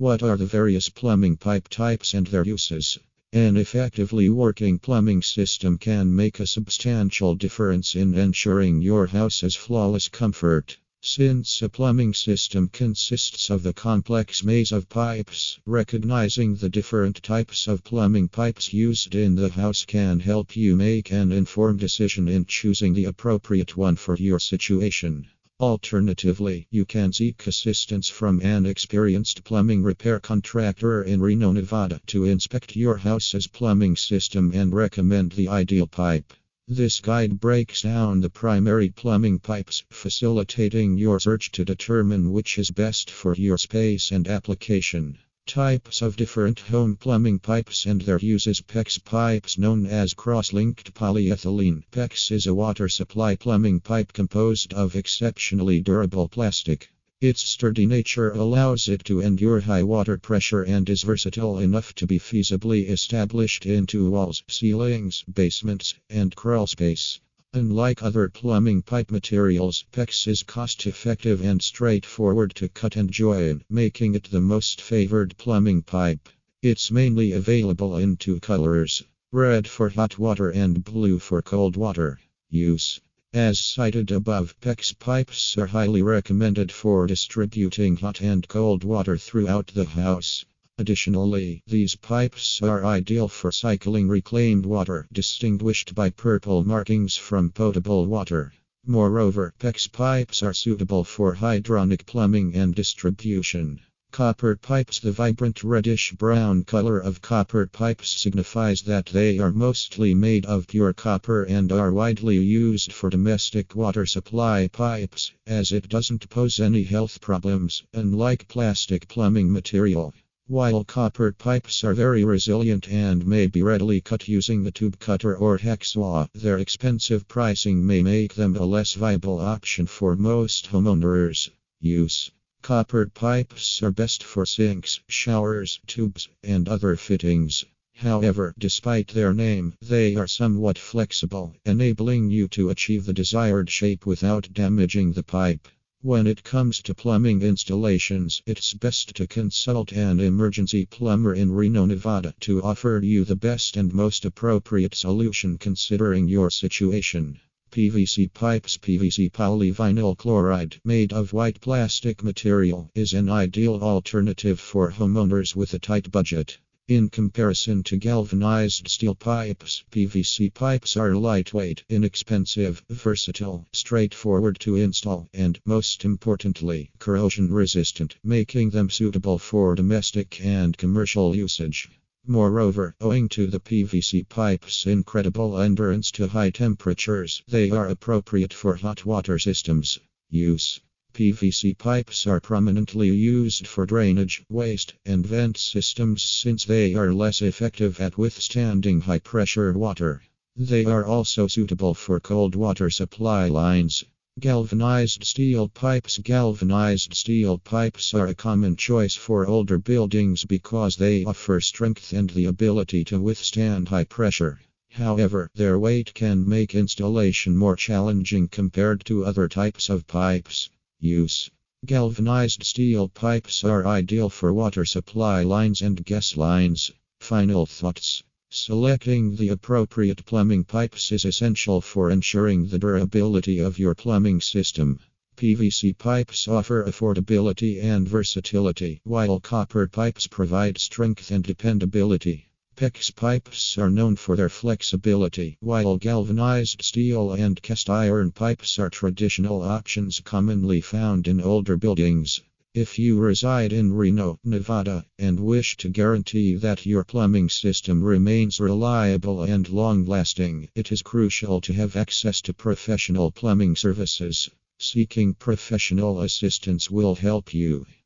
What are the various plumbing pipe types and their uses? An effectively working plumbing system can make a substantial difference in ensuring your house's flawless comfort. Since a plumbing system consists of the complex maze of pipes, recognizing the different types of plumbing pipes used in the house can help you make an informed decision in choosing the appropriate one for your situation. Alternatively, you can seek assistance from an experienced plumbing repair contractor in Reno, Nevada to inspect your house's plumbing system and recommend the ideal pipe. This guide breaks down the primary plumbing pipes, facilitating your search to determine which is best for your space and application. Types of different home plumbing pipes and their uses. PEX pipes, known as cross linked polyethylene. PEX is a water supply plumbing pipe composed of exceptionally durable plastic. Its sturdy nature allows it to endure high water pressure and is versatile enough to be feasibly established into walls, ceilings, basements, and crawl space. Unlike other plumbing pipe materials, PEX is cost effective and straightforward to cut and join, making it the most favored plumbing pipe. It's mainly available in two colors red for hot water and blue for cold water. Use As cited above, PEX pipes are highly recommended for distributing hot and cold water throughout the house. Additionally, these pipes are ideal for cycling reclaimed water, distinguished by purple markings from potable water. Moreover, PEX pipes are suitable for hydronic plumbing and distribution. Copper pipes The vibrant reddish brown color of copper pipes signifies that they are mostly made of pure copper and are widely used for domestic water supply pipes, as it doesn't pose any health problems, unlike plastic plumbing material. While copper pipes are very resilient and may be readily cut using the tube cutter or hacksaw, their expensive pricing may make them a less viable option for most homeowners. Use Copper pipes are best for sinks, showers, tubes, and other fittings. However, despite their name, they are somewhat flexible, enabling you to achieve the desired shape without damaging the pipe. When it comes to plumbing installations, it's best to consult an emergency plumber in Reno, Nevada to offer you the best and most appropriate solution considering your situation. PVC pipes PVC polyvinyl chloride made of white plastic material is an ideal alternative for homeowners with a tight budget. In comparison to galvanized steel pipes, PVC pipes are lightweight, inexpensive, versatile, straightforward to install, and, most importantly, corrosion resistant, making them suitable for domestic and commercial usage. Moreover, owing to the PVC pipe's incredible endurance to high temperatures, they are appropriate for hot water systems. Use PVC pipes are prominently used for drainage, waste, and vent systems since they are less effective at withstanding high pressure water. They are also suitable for cold water supply lines. Galvanized steel pipes Galvanized steel pipes are a common choice for older buildings because they offer strength and the ability to withstand high pressure. However, their weight can make installation more challenging compared to other types of pipes. Use Galvanized steel pipes are ideal for water supply lines and gas lines. Final thoughts Selecting the appropriate plumbing pipes is essential for ensuring the durability of your plumbing system. PVC pipes offer affordability and versatility, while copper pipes provide strength and dependability. PEX pipes are known for their flexibility, while galvanized steel and cast iron pipes are traditional options commonly found in older buildings. If you reside in Reno, Nevada, and wish to guarantee that your plumbing system remains reliable and long lasting, it is crucial to have access to professional plumbing services. Seeking professional assistance will help you.